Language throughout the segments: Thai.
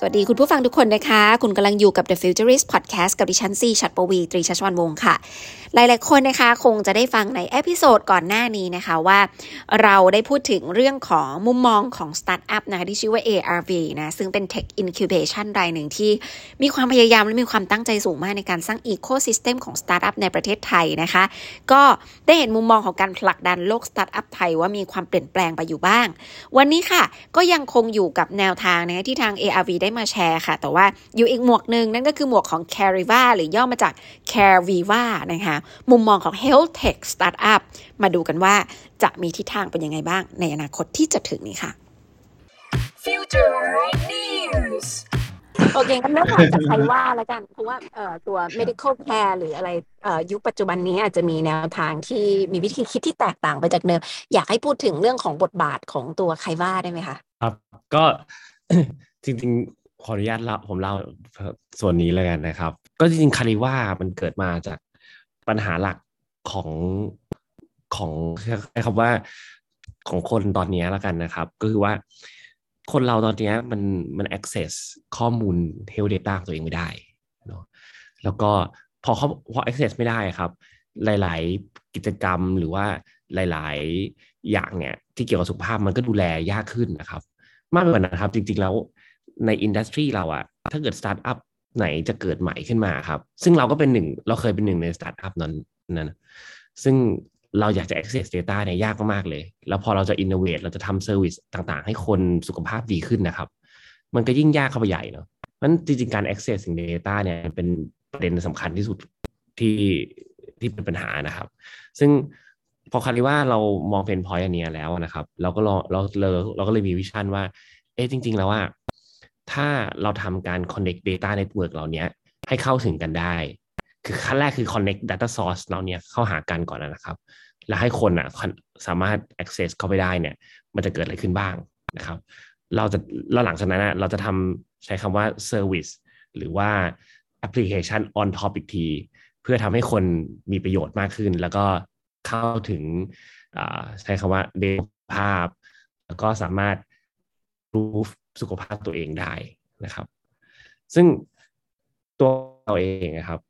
สวัสดีคุณผู้ฟังทุกคนนะคะ คุณกำลังอยู่กับ The Futurist Podcast กับดิฉันซีชัดปวี ตรีชัชวันวงศ์ค่ะ หลายๆคนนะคะ คงจะได้ฟังใน episode ก่อนหน้านี้นะคะว่า เราได้พูดถึงเรื่องของมุมมองของสตาร์ทอัพนะคะที่ชื่อว่า ARV นะซึ่งเป็น Tech Incubation รายหนึ่งที่มีความพยายามและมีความตั้งใจสูงมากในการสร้าง Ecosystem ของสตาร์ทอัพในประเทศไทยนะคะ ก็ได้เห็นมุมมองของการผลักดันโลกสตาร์ทอัพไทยว่ามีความเปลี่ยนแปลงไปอยู่บ้าง วันนี้ค่ะ ก็ยังคงอยู่กับแนวทางนะที่ทาง ARV ได้มาแชร์ค่ะ แต่ว่าอยู่อีกหมวกหนึ่งนั่นก็คือหมวกของ Cariva หรือย่อมาจาก Careviva นะคะ มุมมองของ Health Tech Startup มาดูกันว่าจะมีทิศทางเป็นยังไงบ้างในอนาคตที่จะถึงนี้ค่ะ Future News โอเคงั้นเริ่มจากใครว่าแล้วกัน เพราะว่าเอ่อตัว medical care หรืออะไรเอ่อยุคปัจจุบันนี้อาจจะมีแนวทางที่มีวิธีคิดที่แตกต่างไปจากเดิม อยากให้พูดถึงเรื่องของบทบาทของตัวใครว่าได้ไหมคะ ครับ ก็จริงๆ ขออนุญาตเล่าผมเล่าส่วนนี้เลยกันนะครับ ก็จริงๆคาริว่ามันเกิดมาจากปัญหาหลักของของใช้คำว่าของคนตอนนี้แล้วกันนะครับ ก็คือว่าคนเราตอนนี้มันมัน access ข้อมูล health data ตัวเองไม่ได้เนาะแล้วก็พอเขาพอ access ไม่ได้ครับ หลาย ๆ กิจกรรมหรือว่าหลาย ๆ อย่างเนี่ยที่เกี่ยวกับสุขภาพมันก็ดูแลยากขึ้นนะครับ มากไปกว่านั้นครับ จริง ๆ แล้ว ใน industry เราอะถ้าเกิดสตาร์ทอัพไหนจะเกิดใหม่ขึ้นมาครับ ซึ่งเราก็เป็นหนึ่ง เราเคยเป็นหนึ่งในสตาร์ทอัพนั้นนั้นซึ่งเราอยากจะ access data เนี่ยยากมากๆเลย แล้วพอเราจะ innovate เราจะทำ service ต่างๆ ให้คนสุขภาพดีขึ้นนะครับ มันก็ยิ่งยากเข้าไปใหญ่เนาะมันจริงๆ การ access สิ่ง data เนี่ยเป็นประเด็นสำคัญที่สุดที่ที่เป็นปัญหานะครับ ซึ่งพอ Cariva เรามอง pain point อันนี้แล้วนะครับ เราก็ลองเราเราเราก็เลยมี vision ว่า เอ๊ะจริง ๆ แล้วว่า ถ้าเราทำการ connect data network เหล่านี้ให้เข้าถึงกันได้ คือขั้นแรกคือ connect data source เราเนี่ยเข้าหากันก่อนนะครับ แล้วให้คนอะสามารถ access เข้าไปได้เนี่ย มันจะเกิดอะไรขึ้นบ้างนะครับ เราจะแล้วหลังจากนั้นเราจะทำใช้คำว่า service หรือว่า application on top อีกที เพื่อทำให้คนมีประโยชน์มากขึ้น แล้วก็เข้าถึงใช้คำว่าเดภาพ แล้วก็สามารถรู้ สุขภาพตัวเองได้นะครับ ซึ่งตัวเราเองนะครับ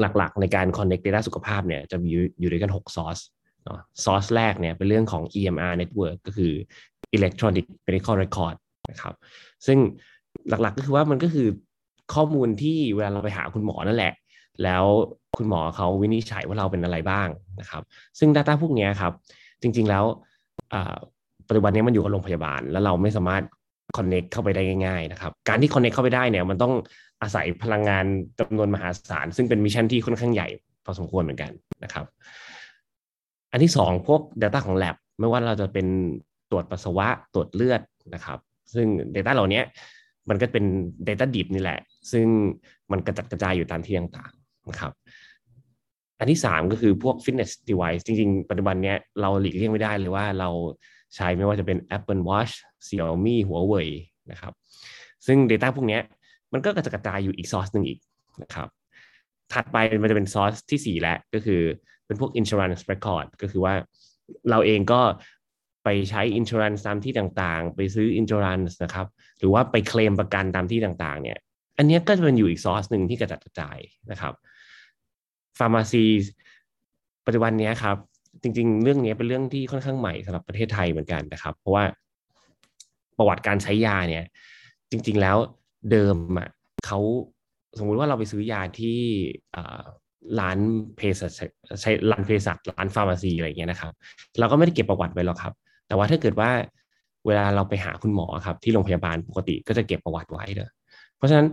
หลักๆในการ connect data สุขภาพเนี่ยจะมีอยู่ด้วยกัน6ซอสเนาะซอสแรกเนี่ยเป็นเรื่องของ EMR network ก็คือ electronic medical record นะครับ ซึ่งหลักๆก็คือว่ามันก็คือข้อมูลที่เวลาเราไปหาคุณหมอนั่นแหละ แล้วคุณหมอเขาวินิจฉัยว่าเราเป็นอะไรบ้างนะครับ ซึ่ง Data พวกนี้ครับ จริงๆแล้วปัจจุบันนี้มันอยู่กับโรงพยาบาล แล้วเราไม่สามารถ connect เข้าไปได้ง่ายๆนะครับการที่ connect เข้าไปได้เนี่ยมันต้องอาศัยพลังงานจำนวนมหาศาล ซึ่งเป็นมิชชั่นที่ค่อนข้างใหญ่พอสมควรเหมือนกันนะครับ อันที่สองพวก Data ของ Lab ไม่ว่าเราจะเป็นตรวจปัสสาวะตรวจเลือดนะครับ ซึ่ง Data เหล่านี้มันก็เป็น Data ดิบนี่แหละ ซึ่งมันกระจัดกระจายอยู่ตามที่ต่างๆนะครับ อันที่สามก็คือพวก fitness device จริงๆ ปัจจุบันนี้เราหลีกเลี่ยงไม่ได้เลยว่าเรา ใช้ไม่ว่าจะเป็น Apple Watch Xiaomi Huawei นะครับ ซึ่ง Data พวกนี้มันก็กระจัดกระจายอยู่อีกซอสหนึ่งอีกนะครับถัดไปมันจะเป็นซอสที่สี่แล้วก็คือเป็นพวก insurance record ก็คือว่าเราเองก็ไปใช้ insurance ตามที่ต่างๆ ไปซื้อ insurance นะครับ หรือว่าไปเคลมประกันตามที่ต่างๆ เนี่ย อันนี้ก็จะเป็นอยู่อีกซอสหนึ่งที่กระจัดกระจายนะครับ pharmacy ปัจจุบันนี้ครับ จริง ๆ เรื่องนี้เป็นเรื่องที่ค่อนข้างใหม่สำหรับประเทศไทยเหมือนกันนะครับ เพราะว่าประวัติการใช้ยาเนี่ย จริง ๆ แล้วเดิมอะเขาสมมุติว่าเราไปซื้อยาที่ร้านเภสัชใช้ร้านเภสัชร้าน pharmacy อะไรเงี้ยนะครับ เราก็ไม่ได้เก็บประวัติไว้หรอกครับ แต่ว่าถ้าเกิดว่าเวลาเราไปหาคุณหมอครับ ที่โรงพยาบาลปกติก็จะเก็บประวัติไว้เด้อเพราะฉะนั้น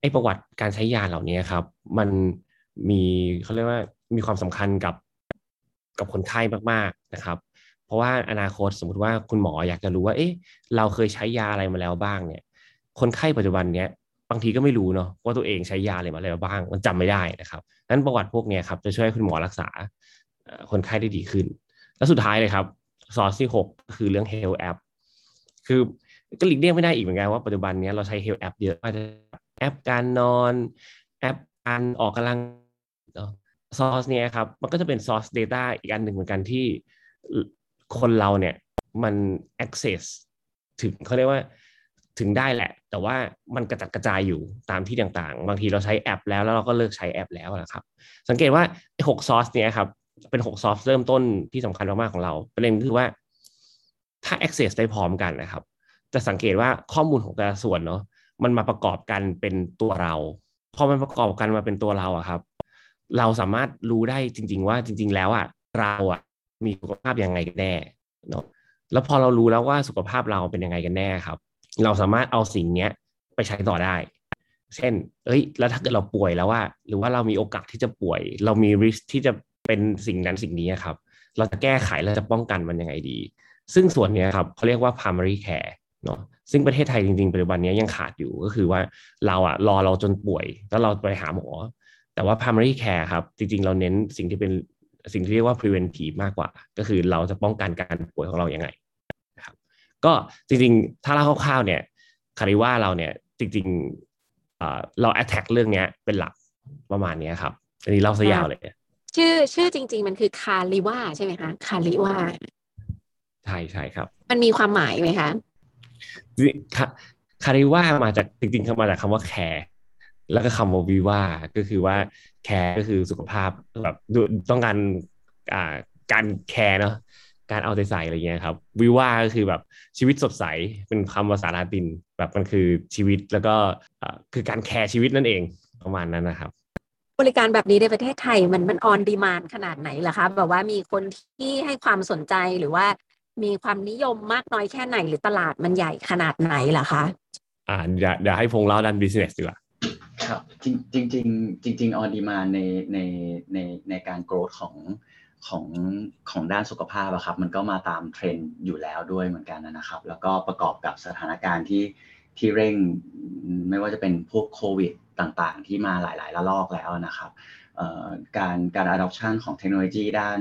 ไอ้ประวัติการใช้ยาเหล่านี้ครับ มันมีเขาเรียกว่ามีความสำคัญกับ กับคนไข้มากๆนะครับ เพราะว่าอนาคตสมมติว่าคุณหมออยากจะรู้ว่า เอ๊ะเราเคยใช้ยาอะไรมาแล้วบ้างเนี่ย คนไข้ปัจจุบันเนี้ยบางทีก็ไม่รู้เนาะว่าตัวเองใช้ยาอะไรมาแล้วบ้าง มันจำไม่ได้นะครับนั้นประวัติพวกเนี้ยครับจะช่วยคุณหมอรักษาคนไข้ได้ดีขึ้น และสุดท้ายเลยครับซอสที่6คือเรื่อง health app คือก็หลีกเลี่ยงไม่ได้อีกเหมือนกันว่าปัจจุบันนี้เราใช้ health app เยอะมากแอปการนอน แอปการออกกำลัง ซอสเนี้ยครับ มันก็จะเป็นซอส Data อีกอันหนึ่งเหมือนกันที่คนเราเนี่ยมัน access ถึงเขาเรียกว่าถึงได้แหละ แต่ว่ามันกระจัดกระจายอยู่ตามที่ต่างๆ บางทีเราใช้แอปแล้วแล้วเราก็เลิกใช้แอปแล้วนะครับ สังเกตว่าหกซอสเนี้ยครับ เป็นหกซอสเริ่มต้นที่สำคัญมากๆของเรา ประเด็นคือว่าถ้า access ได้พร้อมกันนะครับ จะสังเกตว่าข้อมูลของแต่ละส่วนเนาะมันมาประกอบกันเป็นตัวเราพอมันประกอบกันมาเป็นตัวเราอะครับ เราสามารถรู้ได้จริง ๆ ว่าจริง ๆ แล้วอะเราอะมีสุขภาพยังไงกันแน่เนาะแล้วพอเรารู้แล้วว่าสุขภาพเราเป็นยังไงกันแน่ครับ เราสามารถเอาสิ่งเนี้ยไปใช้ต่อได้ เช่น เอ้ย แล้วถ้าเกิดเราป่วยแล้วว่า หรือว่าเรามีโอกาสที่จะป่วย เรามี risk ที่จะเป็นสิ่งนั้นสิ่งนี้ครับ เราจะแก้ไขเราจะป้องกันมันยังไงดี ซึ่งส่วนนี้ครับเขาเรียกว่า primary care เนาะซึ่งประเทศไทยจริงๆปัจจุบันนี้ยังขาดอยู่ก็คือว่าเราอะรอเราจนป่วย แล้วเราไปหาหมอ แต่ว่า primary care ครับ จริงๆ เราเน้นสิ่งที่เป็นสิ่งที่เรียกว่า preventive มากกว่า ก็คือเราจะป้องกันการป่วยของเราอย่างไงนะครับก็จริงๆ ถ้าเล่าคร่าวๆเนี่ย Cariva เราเนี่ยจริงๆเรา attack เรื่องนี้เป็นหลักประมาณนี้ครับ อันนี้เล่าซะยาวเลย ชื่อชื่อจริง ๆ มันคือ Cariva ใช่ไหมคะ Carivaใช่ใช่ครับ มันมีความหมายไหมคะ Cariva มาจากจริงๆมาจากคำว่า Care แล้วก็คำว่าวิว่าก็คือว่า Care ก็คือสุขภาพแบบต้องการอ่าการแคร์เนาะการเอาใจใส่อะไรเงี้ยครับ วิว่าก็คือแบบชีวิตสดใสเป็นคำภาษาลาติน แบบมันคือชีวิตแล้วก็คือการแคร์ชีวิตนั่นเองประมาณนั้นนะครับ บริการแบบนี้ในประเทศไทยมันมันออนดีมานขนาดไหนล่ะคะแบบว่ามีคนที่ให้ความสนใจหรือว่ามีความนิยมมากน้อยแค่ไหนหรือตลาดมันใหญ่ขนาดไหนล่ะคะอ่าเดี๋ยวเดี๋ยวให้พงเล่าด้าน business ดีกว่า ครับจริงจริงจริงจริงออนดีมาในในในในการ growth ของของของด้านสุขภาพอะครับมันก็มาตามเทรนด์อยู่แล้วด้วยเหมือนกันนะครับ แล้วก็ประกอบกับสถานการณ์ที่ที่เร่งไม่ว่าจะเป็นพวกโควิดต่างๆ ที่มาหลายๆระลอกแล้วนะครับการการ adoption ของเทคโนโลยีด้าน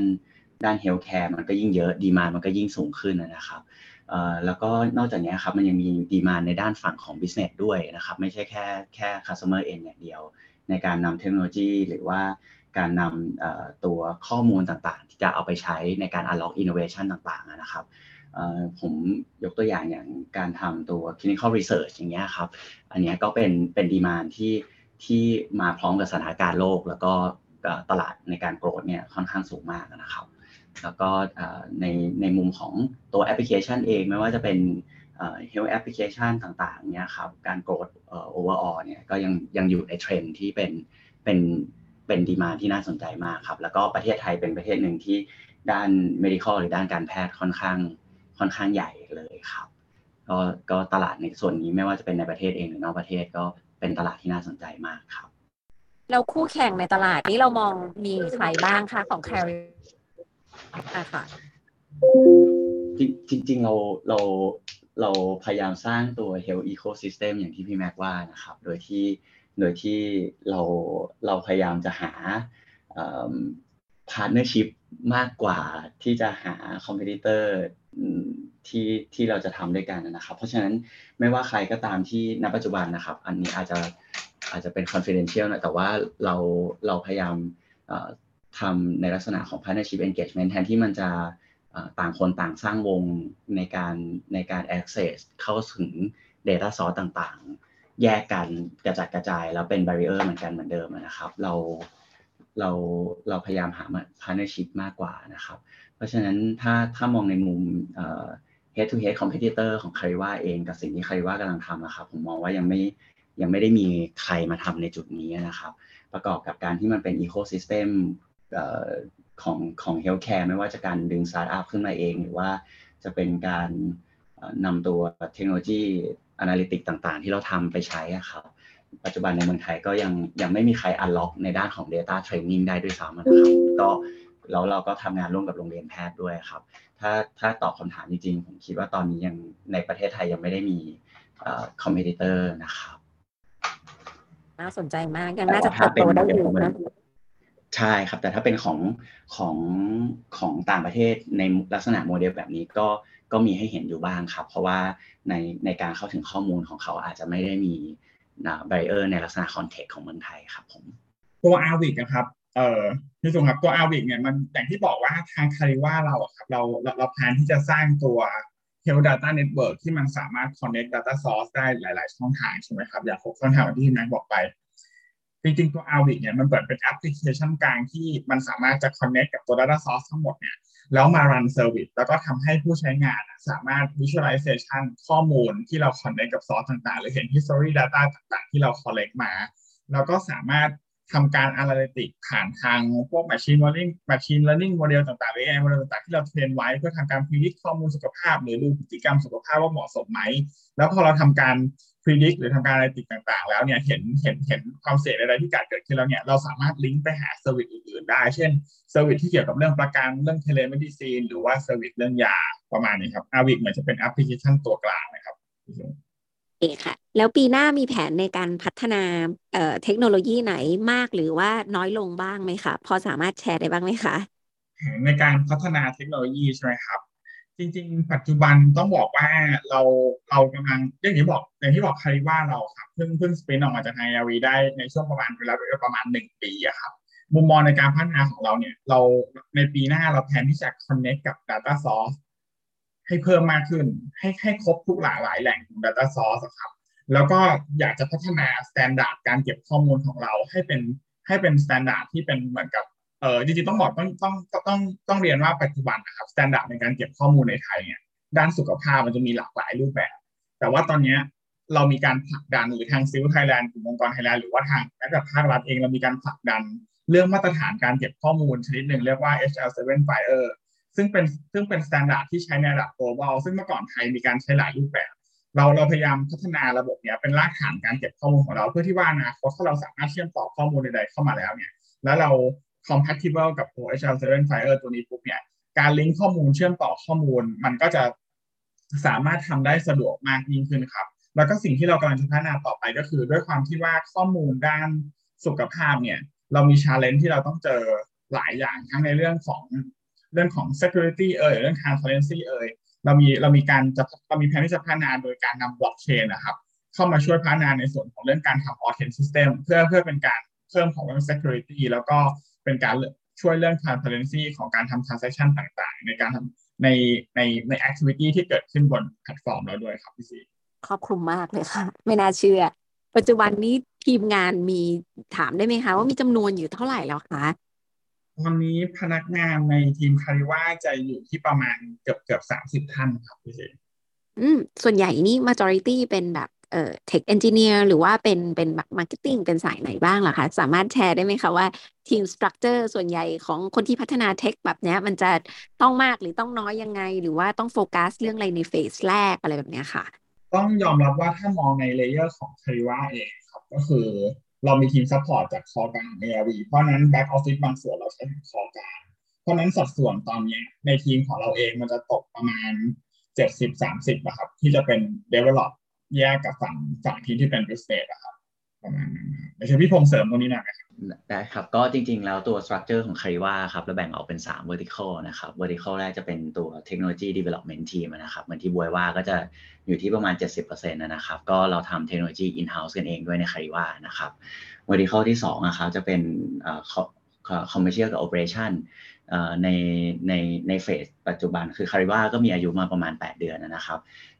ด้าน healthcare มันก็ยิ่งเยอะดีมามันก็ยิ่งสูงขึ้นนะครับ แล้วก็นอกจากนี้ครับมันยังมีดีมาในด้านฝั่งของ business ด้วยนะครับ ไม่ใช่แค่แค่ customer end อย่างเดียว ในการนำเทคโนโลยี หรือว่าการนำตัวข้อมูลต่างๆ ที่จะเอาไปใช้ในการ unlock innovation ต่างๆนะครับผมยกตัวอย่างอย่างการทำตัว clinical research อย่างเงี้ยครับ อันนี้ก็เป็นเป็นดีมานที่ที่มาพร้อมกับสถานการณ์โลก แล้วก็ตลาดในการโกรธเนี่ยค่อนข้างสูงมากนะครับ แล้วก็ในในมุมของตัวแอปพลิเคชันเอง ไม่ว่าจะเป็น health application ต่างๆเนี่ยครับการโกรธ overall เนี่ยก็ยังยังอยู่ในเทรนด์ที่เป็นเป็นเป็น demand ที่น่าสนใจมากครับ แล้วก็ประเทศไทยเป็นประเทศหนึ่งที่ด้าน medical หรือด้านการแพทย์ค่อนข้างค่อนข้างใหญ่เลยครับก็ก็ตลาดในส่วนนี้ไม่ว่าจะเป็นในประเทศเองหรือนอกประเทศก็เป็นตลาดที่น่าสนใจมากครับแล้วคู่แข่งในตลาดนี้เรามองมีใครบ้างคะของ Carry อะค่ะจริงจริงเราเราเราพยายามสร้างตัว health ecosystem อย่างที่พี่แม็กว่านะครับ โดยที่โดยที่เราเราพยายามจะหา partnership มากกว่าที่จะหา competitor ที่ที่เราจะทำด้วยกันนะครับ เพราะฉะนั้นไม่ว่าใครก็ตามที่ณปัจจุบันนะครับ อันนี้อาจจะอาจจะเป็น confidential นะแต่ว่าเราเราพยายาม ทำในลักษณะของ partnership engagement แทนที่มันจะต่างคนต่างสร้างวงในการในการ access เข้าถึง data source ต่างๆ แยกกันกระจัดกระจายแล้วเป็น barrier เหมือนกันเหมือนเดิมนะครับ เราเราเราพยายามหา partnership มากกว่านะครับ เพราะฉะนั้นถ้าถ้ามองในมุม head to head competitor ของ Cariva เองกับสิ่งที่ Cariva กำลังทำนะครับผมมองว่ายังไม่ยังไม่ได้มีใครมาทำในจุดนี้นะครับ ประกอบกับการที่มันเป็น ecosystem ของของ healthcare ไม่ว่าจะการดึงสตาร์ทอัพขึ้นมาเอง หรือว่าจะเป็นการนำตัวเทคโนโลยี analytic ต่างๆ ที่เราทำไปใช้ครับปัจจุบันในเมืองไทยก็ยังยังไม่มีใคร unlock ในด้านของ data training ได้ด้วยซ้ำนะครับก็แล้วเราก็ทำงานร่วมกับโรงเรียนแพทย์ด้วยครับ ถ้าถ้าตอบคำถามจริงๆ ผมคิดว่าตอนนี้ยังในประเทศไทยยังไม่ได้มี competitor นะครับ น่าสนใจมากยังน่าจะเติบโตได้อยู่นะ ใช่ครับ แต่ถ้าเป็นของของของต่างประเทศในลักษณะโมเดลแบบนี้ก็ก็มีให้เห็นอยู่บ้างครับ เพราะว่าในในการเข้าถึงข้อมูลของเขาอาจจะไม่ได้มีนะ barrier ในลักษณะ context ของเมืองไทยครับผมตัวอาวิกนะครับเอ่อพี่สุครับตัวอาวิกเนี่ยมันอย่างที่บอกว่าทางคาริว่าเราครับเราเราเราแพลนที่จะสร้างตัว Health Data Network ที่มันสามารถ connect data source ได้หลาย ๆ ช่องทางใช่ไหมครับ อย่างหกช่องทางที่พี่แม็กบอกไป จริงๆตัว a r v i เนี่ยมันเปิดเป็นแอปพลิเคชันกลางที่มันสามารถจะ connect กับตัว data source ทั้งหมดเนี่ยแล้วมา run service แล้วก็ทำให้ผู้ใช้งานสามารถ visualization ข้อมูลที่เรา connect กับ source ต่างๆ หรือเห็น history data ต่างๆ ที่เรา collect มา แล้วก็สามารถทำการ analytic ผ่านทางพวก machine learning machine learning โมเดลต่างๆหรือ AI โมเดลต่างๆ ที่เราเทรนไว้เพื่อทำการ predict ข้อมูลสุขภาพ หรือดูพฤติกรรมสุขภาพว่าเหมาะสมไหม แล้วพอเราทำการ predict หรือทำการ analytic ต่างๆ แล้วเนี่ยเห็นเห็นเห็นความเสี่ยงอะไรที่เกิดขึ้นแล้วเนี่ยเราสามารถลิงก์ไปหา service อื่นๆได้ เช่น service ที่เกี่ยวกับเรื่องประกันเรื่อง telemedicine หรือว่า service เรื่องยาประมาณนี้ครับ Avic เหมือนจะเป็นแอปพลิเคชันตัวกลางนะครับเอค่ะแล้วปีหน้ามีแผนในการพัฒนาเอ่อเทคโนโลยีไหนมากหรือว่าน้อยลงบ้างไหมคะพอสามารถแชร์ได้บ้างไหมคะในการพัฒนาเทคโนโลยีใช่ไหมครับ จริง ๆ ปัจจุบันต้องบอกว่าเราเรากำลังอย่างที่บอกอย่างที่บอกคาริว่าเราครับเพิ่งเพิ่งสปินออกมาจากไฮอาวีได้ในช่วงประมาณเวลาประมาณหนึ่งปีอะครับมุมมองในการพัฒนาของเราเนี่ย เราในปีหน้าเราแผนที่จะ connect กับ data source ให้เพิ่มมากขึ้น ให้ให้ครบทุกหลากหลายแหล่งของ data source ครับ แล้วก็อยากจะพัฒนา standard การเก็บข้อมูลของเราให้เป็นให้เป็น standard ที่เป็นเหมือนกับ เออจริงๆต้องบอกต้องต้องต้องต้องเรียนว่าปัจจุบันนะครับ standard ในการเก็บข้อมูลในไทยเนี่ยด้านสุขภาพมันจะมีหลากหลายรูปแบบ แต่ว่าตอนนี้เรามีการผลักดันหรือทางซิลไทยแลนด์กลุ่มองค์กรไทยแลนด์หรือว่าทางแม้แต่ภาครัฐเองเรามีการผลักดันเรื่องมาตรฐานการเก็บข้อมูลชนิดหนึ่งเรียกว่า HL7 Fire ซึ่งเป็นซึ่งเป็นมาตรฐานที่ใช้ในระดับ global ซึ่งเมื่อก่อนไทยมีการใช้หลายรูปแบบ เราเราพยายามพัฒนาระบบเนี้ยเป็นรากฐานการเก็บข้อมูลของเรา เพื่อที่ว่านะถ้าเราสามารถเชื่อมต่อข้อมูลใดๆเข้ามาแล้วเนี่ยแล้วเรา compatible กับตัว HL7 Fire ตัวนี้ปุ๊บเนี่ยการลิงก์ข้อมูลเชื่อมต่อข้อมูล มันก็จะสามารถทำได้สะดวกมากยิ่งขึ้นครับ แล้วก็สิ่งที่เรากำลังจะพัฒนาต่อไปก็คือ ด้วยความที่ว่าข้อมูลด้านสุขภาพเนี่ยเรามี challenge ที่เราต้องเจอหลายอย่างทั้งในเรื่องของเรื่องของ security เอ่ยเรื่อง transparency เอ่ยเรามีเรามีการจะเรามีแผนที่จะพัฒนาโดยการนำบล็อกเชนนะครับ เข้ามาช่วยพัฒนาในส่วนของเรื่องการทำ authent system เพื่อเพื่อเป็นการเพิ่มของเรื่อง security แล้วก็ เป็นการช่วยเรื่อง transparency ของการทำ transaction ต่างๆ ในการทำในในใน activity ที่เกิดขึ้นบนแพลตฟอร์มเราด้วยครับพี่ซีครอบคลุมมากเลยค่ะ ไม่น่าเชื่อ ปัจจุบันนี้ทีมงานมีถามได้ไหมคะ ว่ามีจำนวนอยู่เท่าไหร่แล้วคะตอนนี้พนักงานในทีมคาริว่าจะอยู่ที่ประมาณเกือบเกือบสามสิบท่านครับพี่เจอืมส่วนใหญ่นี่ majority เป็นแบบ เอ่อ tech engineer หรือว่าเป็นเป็นแบบ marketing เป็นสายไหนบ้างล่ะคะ สามารถแชร์ได้ไหมคะว่าทีม structure ส่วนใหญ่ของคนที่พัฒนาเทคแบบเนี้ยมันจะต้องมากหรือต้องน้อยยังไง หรือว่าต้องโฟกัสเรื่องอะไรในเฟสแรกอะไรแบบเนี้ยค่ะ ต้องยอมรับว่าถ้ามองใน layer ของ Cariva เองครับ ก็คือเรามีทีม support จาก corp กลาง ARV เพราะนั้น back office บางส่วนเราใช้คอกลางเพราะนั้นสัดส่วนตอนนี้ในทีมของเราเองมันจะตกประมาณเจ็ดสิบสามสิบนะครับที่จะเป็น develop แยกกับฝั่งฝั่งทีมที่เป็น business นะครับประมาณนั้นเดี๋ยวพี่พงษ์เสริมตรงนี้หน่อยนะครับได้ครับก็จริงๆ แล้วตัว structure ของ Cariva ครับเราแบ่งออกเป็น 3 vertical นะครับ vertical แรกจะเป็นตัว technology development team นะครับเหมือนที่บวยว่าก็จะอยู่ที่ประมาณ 70%นะครับ ก็เราทำ technology in house กันเองด้วยใน Cariva นะครับ vertical ที่2นะครับจะเป็น commercial กับ operation ในในในเฟสปัจจุบันคือ Cariva ก็มีอายุมาประมาณ 8 เดือนนะครับ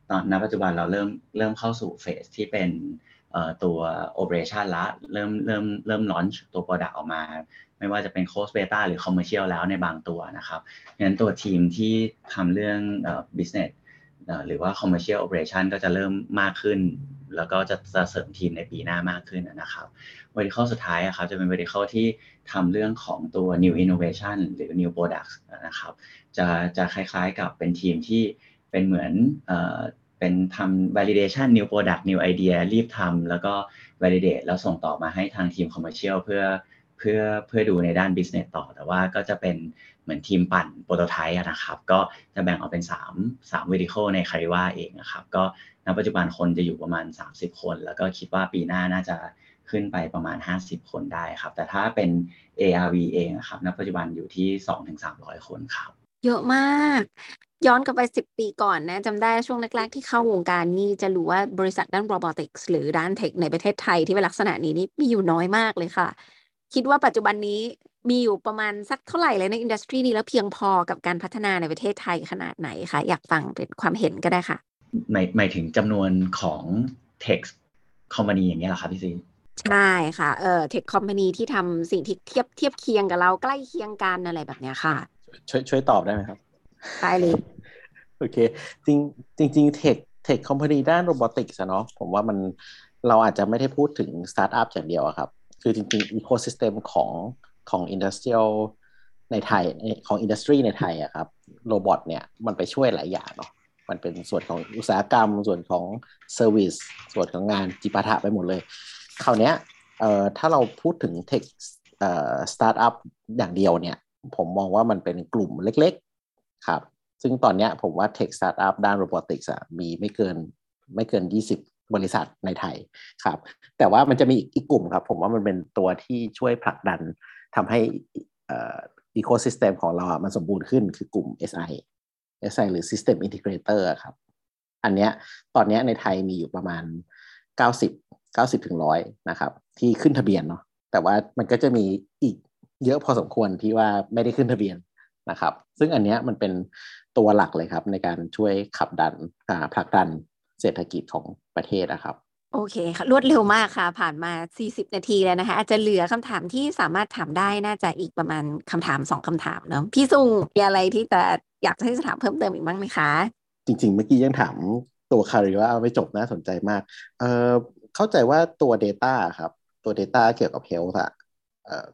ตอนณปัจจุบันเราเริ่มเริ่มเข้าสู่เฟสที่เป็นตัว operation ละเริ่มเริ่มเริ่ม launch ตัว product ออกมา ไม่ว่าจะเป็น close beta หรือ commercial แล้วในบางตัวนะครับงั้นตัวทีมที่ทำเรื่อง business หรือว่า commercial operation ก็จะเริ่มมากขึ้น แล้วก็จะจะเสริมทีมในปีหน้ามากขึ้นนะครับ vertical สุดท้ายครับจะเป็น vertical ที่ทำเรื่องของตัว new innovation หรือ new products นะครับ จะจะคล้ายๆกับเป็นทีมที่ เป็นเหมือนเป็นทำ validation new product new idea รีบทำแล้วก็ validate แล้วส่งต่อมาให้ทางทีม commercial เพื่อเพื่อเพื่อดูในด้าน business ต่อ แต่ว่าก็จะเป็นเหมือนทีมปั่น prototype นะครับ ก็จะแบ่งออกเป็น 3 3 vertical ใน Cariva เองนะครับ ก็ณปัจจุบันคนจะอยู่ประมาณ 30 คน แล้วก็คิดว่าปีหน้าน่าจะขึ้นไปประมาณ 50 คนได้ครับ แต่ถ้าเป็น ARV เองครับณปัจจุบันอยู่ที่ 2-300 คนครับ เยอะมาก ย้อนกลับไปสิบปีก่อนนะจำได้ช่วงแรก ๆ ที่เข้าวงการนี่จะรู้ว่าบริษัทด้าน robotics หรือด้านเทคในประเทศไทยที่เป็นลักษณะนี้นี่มีอยู่น้อยมากเลยค่ะ คิดว่าปัจจุบันนี้มีอยู่ประมาณสักเท่าไหร่เลยใน industry นี้แล้วเพียงพอกับการพัฒนาในประเทศไทยขนาดไหนคะอยากฟังเป็นความเห็นก็ได้ค่ะหมายหมายถึงจำนวนของ tech company อย่างเงี้ยเหรอครับพี่ซีใช่ค่ะเออ tech company ที่ทำสิ่งที่เทียบเทียบเคียงกับเราใกล้เคียงกันอะไรแบบเนี้ยค่ะ ช่วยช่วยตอบได้ไหมครับได้เลย โอเค จริงจริง tech tech company ด้าน robotics เนาะผมว่ามันเราอาจจะไม่ได้พูดถึงสตาร์ทอัพอย่างเดียวอะครับ คือจริงๆ ecosystem ของของ industrial ในไทยของ industry ในไทยอะครับ robot เนี่ยมันไปช่วยหลายอย่างเนาะมันเป็นส่วนของอุตสาหกรรม ส่วนของ service ส่วนของงานจิปาถะไปหมดเลย คราวเนี้ยเอ่อถ้าเราพูดถึง tech เอ่อสตาร์ทอัพอย่างเดียวเนี่ย ผมมองว่ามันเป็นกลุ่มเล็ก ๆ ครับ ซึ่งตอนนี้ผมว่า tech startup ด้าน roboticsมีไม่เกินไม่เกิน 20 บริษัทในไทยครับ แต่ว่ามันจะมีอีกกลุ่มครับ ผมว่ามันเป็นตัวที่ช่วยผลักดันทำให้อีโคซิสเต็มของเราอะมันสมบูรณ์ขึ้นคือกลุ่ม SI SI หรือ System Integrator ครับ อันเนี้ยตอนเนี้ยในไทยมีอยู่ประมาณ 90 90ถึงร้อยนะครับ ที่ขึ้นทะเบียนเนาะแต่ว่ามันก็จะมีอีกเยอะพอสมควรที่ว่าไม่ได้ขึ้นทะเบียนนะครับ ซึ่งอันเนี้ยมันเป็น ตัวหลักเลยครับ ในการช่วยขับดันอ่าผลักดันเศรษฐกิจของประเทศนะครับ โอเคค่ะรวดเร็วมากค่ะ ผ่านมา 40 นาทีแล้วนะคะ อาจจะเหลือคำถามที่สามารถถามได้น่าจะอีกประมาณคำถามสองคำถามเนาะพี่ซุงมีอะไรที่จะอยากจะให้ถามเพิ่มเติมอีกบ้างไหมคะ จริง ๆ เมื่อกี้ยังถามตัวคาริว่าไม่จบน่าสนใจมากเอ่อเข้าใจว่าตัว Data ครับตัว Data เกี่ยวกับ Health อะเอ่อ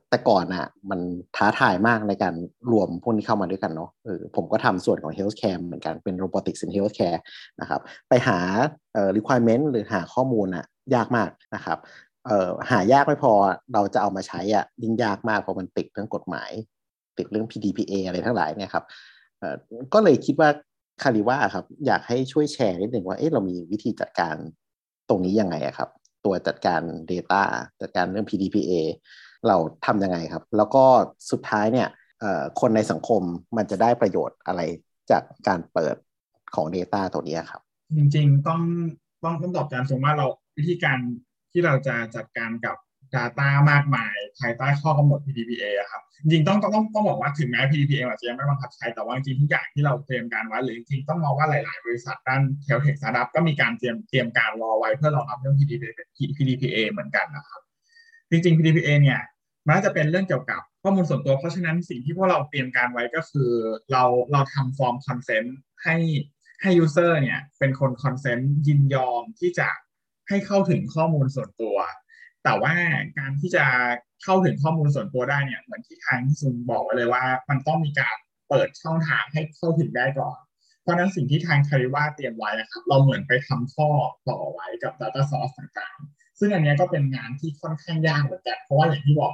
แต่ก่อนอะมันท้าทายมากในการรวมพวกนี้เข้ามาด้วยกันเนาะเออผมก็ทำส่วนของ Healthcare เหมือนกันเป็น Robotics in Healthcare นะครับไปหาเอ่อ requirement หรือหาข้อมูลอะยากมากนะครับเอ่อหายากไม่พอเราจะเอามาใช้อะยิ่งยากมากเพราะมันติดเรื่องกฎหมาย ติดเรื่อง PDPA อะไรทั้งหลายเนี่ยครับเอ่อก็เลยคิดว่าคาริว่าครับอยากให้ช่วยแชร์นิดหนึ่งว่าเอ๊ะเรามีวิธีจัดการตรงนี้ยังไงอะครับ ตัวจัดการ Data จัดการเรื่อง PDPA เราทำยังไงครับ แล้วก็สุดท้ายเนี่ยคนในสังคมมันจะได้ประโยชน์อะไรจากการเปิดของ Data ตัวนี้ครับ จริงๆต้องต้องต้องตอบคำถามว่าเราวิธีการที่เราจะจัดการกับ Data มากมาย ภายใต้ข้อกำหนด PDPA อะครับ จริงๆต้องต้องต้องบอกว่าถึงแม้ PDPA อาจจะยังไม่บังคับใช้แต่ว่าจริงทุกอย่างที่เราเตรียมการไว้หรือจริงๆต้องมองว่าหลาย ๆ บริษัทด้าน health tech startup ก็มีการเตรียมเตรียมการรอไว้เพื่อรองรับเรื่อง PDPA PDPA เหมือนกันนะครับ จริงๆ PDPA เนี่ยมันน่าจะเป็นเรื่องเกี่ยวกับข้อมูลส่วนตัว เพราะฉะนั้นสิ่งที่พวกเราเตรียมการไว้ก็คือ เราเราทำ form consent ให้ให้ user เนี่ยเป็นคน consent ยินยอมที่จะให้เข้าถึงข้อมูลส่วนตัว แต่ว่าการที่จะเข้าถึงข้อมูลส่วนตัวได้เนี่ยเหมือนที่ทางที่ซุนบอกไว้เลยว่า มันต้องมีการเปิดช่องทางให้เข้าถึงได้ก่อน เพราะฉะนั้นสิ่งที่ทาง Cariva เตรียมไว้นะครับ เราเหมือนไปทำข้อต่อไว้กับ Data Source ต่างๆ ซึ่งอันนี้ก็เป็นงานที่ค่อนข้างยากเหมือนกันเพราะว่าอย่างที่บอก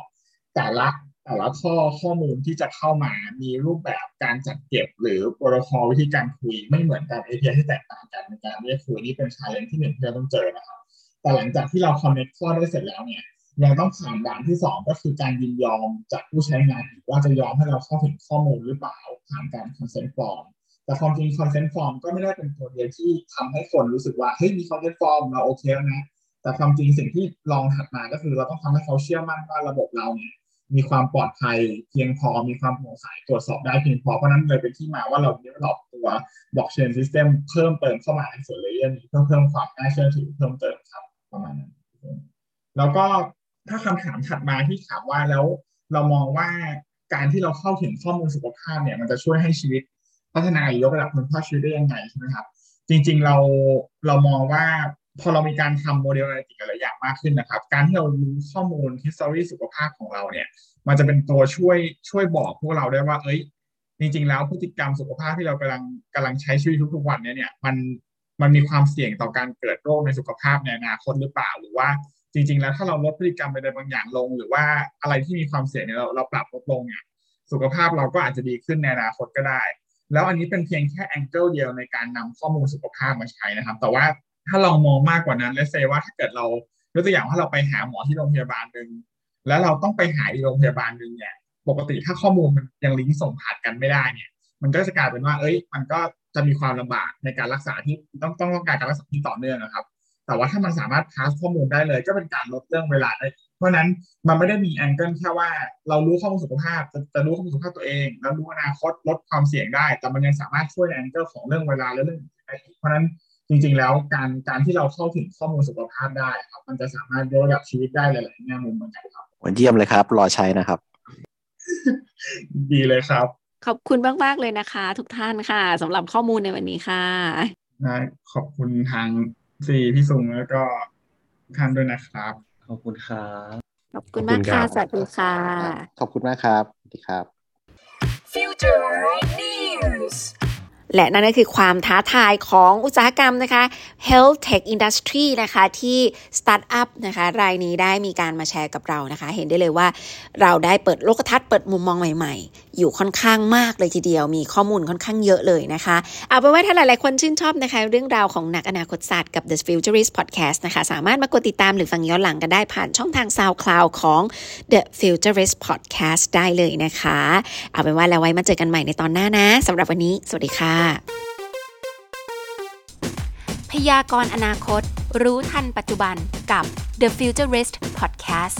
แต่ละแต่ละข้อข้อมูลที่จะเข้ามามีรูปแบบการจัดเก็บ หรือโปรโตคอลวิธีการคุยไม่เหมือนกัน API ที่แตกต่างกันในการเรียกคุยนี่เป็นชาเลนที่หนึ่งที่เราต้องเจอนะครับแต่หลังจากที่เรา connect ข้อได้เสร็จแล้วเนี่ยยังต้องผ่านด่านที่สองก็คือการยินยอมจากผู้ใช้งานว่าจะยอมให้เราเข้าถึงข้อมูลหรือเปล่าผ่านการ consent form แต่ความจริง consent form ก็ไม่ได้เป็นตัวเดียวที่ทำให้คนรู้สึกว่าเฮ้ยมี consent form เราโอเคแล้วนะ แต่ความจริงสิ่งที่ลองถัดมาก็คือ เราต้องทำให้เขาเชื่อมั่นว่าระบบเราเนี่ยมีความปลอดภัยเพียงพอมีความโปร่งใสตรวจสอบได้เพียงพอ เพราะนั้นเลยเป็นที่มาว่าเรา develop ตัว blockchain system เพิ่มเติมเข้ามาในส่วน layer นี้เพื่อเพิ่มความน่าเชื่อถือเพิ่มเติมครับประมาณนั้น แล้วก็ถ้าคำถามถัดมาที่ถามว่าแล้วเรามองว่าการที่เราเข้าถึงข้อมูลสุขภาพเนี่ยมันจะช่วยให้ชีวิตพัฒนายกระดับคุณภาพชีวิตได้ยังไงใช่ไหมครับจริงๆเราเรามองว่า พอเรามีการทำโมเดลอนาลิติกอะไรอย่างมากขึ้นนะครับ การที่เรารู้ข้อมูล history สุขภาพของเราเนี่ย มันจะเป็นตัวช่วยช่วยบอกพวกเราได้ว่า เอ้ย จริง ๆ แล้วพฤติกรรมสุขภาพที่เรากำลังกำลังใช้ชีวิตทุกๆวันเนี่ยเนี่ยมันมันมีความเสี่ยงต่อการเกิดโรคในสุขภาพในอนาคตหรือเปล่าหรือว่าจริง ๆ แล้วถ้าเราลดพฤติกรรมไปใดบางอย่างลง หรือว่าอะไรที่มีความเสี่ยงเนี่ยเราเราปรับลดลงเนี่ยสุขภาพเราก็อาจจะดีขึ้นในอนาคตก็ได้ แล้วอันนี้เป็นเพียงแค่แองเกิลเดียวในการนำข้อมูลสุขภาพมาใช้นะครับ แต่ว่า ถ้าเรามองมากกว่านั้นและเซว่าถ้าเกิดเรายกตัวอย่างว่าเราไปหาหมอที่โรงพยาบาลหนึ่งแล้วเราต้องไปหาอีกโรงพยาบาลหนึ่งเนี่ย ปกติถ้าข้อมูลมันยังลิงก์ส่งผ่านกันไม่ได้เนี่ย มันก็จะกลายเป็นว่า เอ้ย มันก็จะมีความลำบากในการรักษาที่ต้องต้องต้องการการรักษาที่ต่อเนื่องนะครับ แต่ว่าถ้ามันสามารถ pass ข้อมูลได้เลย ก็เป็นการลดเรื่องเวลาได้เพราะนั้นมันไม่ได้มี angle แค่ว่าเรารู้ข้อมูลสุขภาพจะจะรู้ข้อมูลสุขภาพตัวเอง แล้วรู้อนาคตลดความเสี่ยงได้ แต่มันยังสามารถช่วยใน angle ของเรื่องเวลาและเรื่องอื่นได้เพราะนั้น จริงๆแล้วการการที่เราเข้าถึงข้อมูลสุขภาพได้ครับ มันจะสามารถยกระดับชีวิตได้หลายๆแง่มุมเหมือนกันครับเยี่ยมเลยครับ รอใช้นะครับ ดีเลยครับ ขอบคุณมากๆเลยนะคะ ทุกท่านค่ะสำหรับข้อมูลในวันนี้ค่ะนะขอบคุณทางซีพี่ซุงแล้วก็ท่านด้วยนะครับ ขอบคุณครับขอบคุณมากค่ะสวัสดีค่ะ ขอบคุณมากครับสวัสดีครับ Future News และนั่นก็คือความท้าทายของอุตสาหกรรมนะคะ Health Tech Industry นะคะ ที่สตาร์ทอัพนะคะ รายนี้ได้มีการมาแชร์กับเรานะคะ เห็นได้เลยว่าเราได้เปิดโลกทัศน์เปิดมุมมองใหม่ๆ อยู่ค่อนข้างมากเลยทีเดียว มีข้อมูลค่อนข้างเยอะเลยนะคะ เอาเป็นว่าถ้าหลายๆคนชื่นชอบนะคะ เรื่องราวของนักอนาคตศาสตร์กับ The Futurist Podcast นะคะ สามารถมากดติดตามหรือฟังย้อนหลังกันได้ผ่านช่องทาง SoundCloud ของ The Futurist Podcast ได้เลยนะคะ เอาเป็นว่าแล้วไว้มาเจอกันใหม่ในตอนหน้านะสำหรับวันนี้สวัสดีค่ะพยากรณ์อนาคต รู้ทันปัจจุบันกับ The Futurist Podcast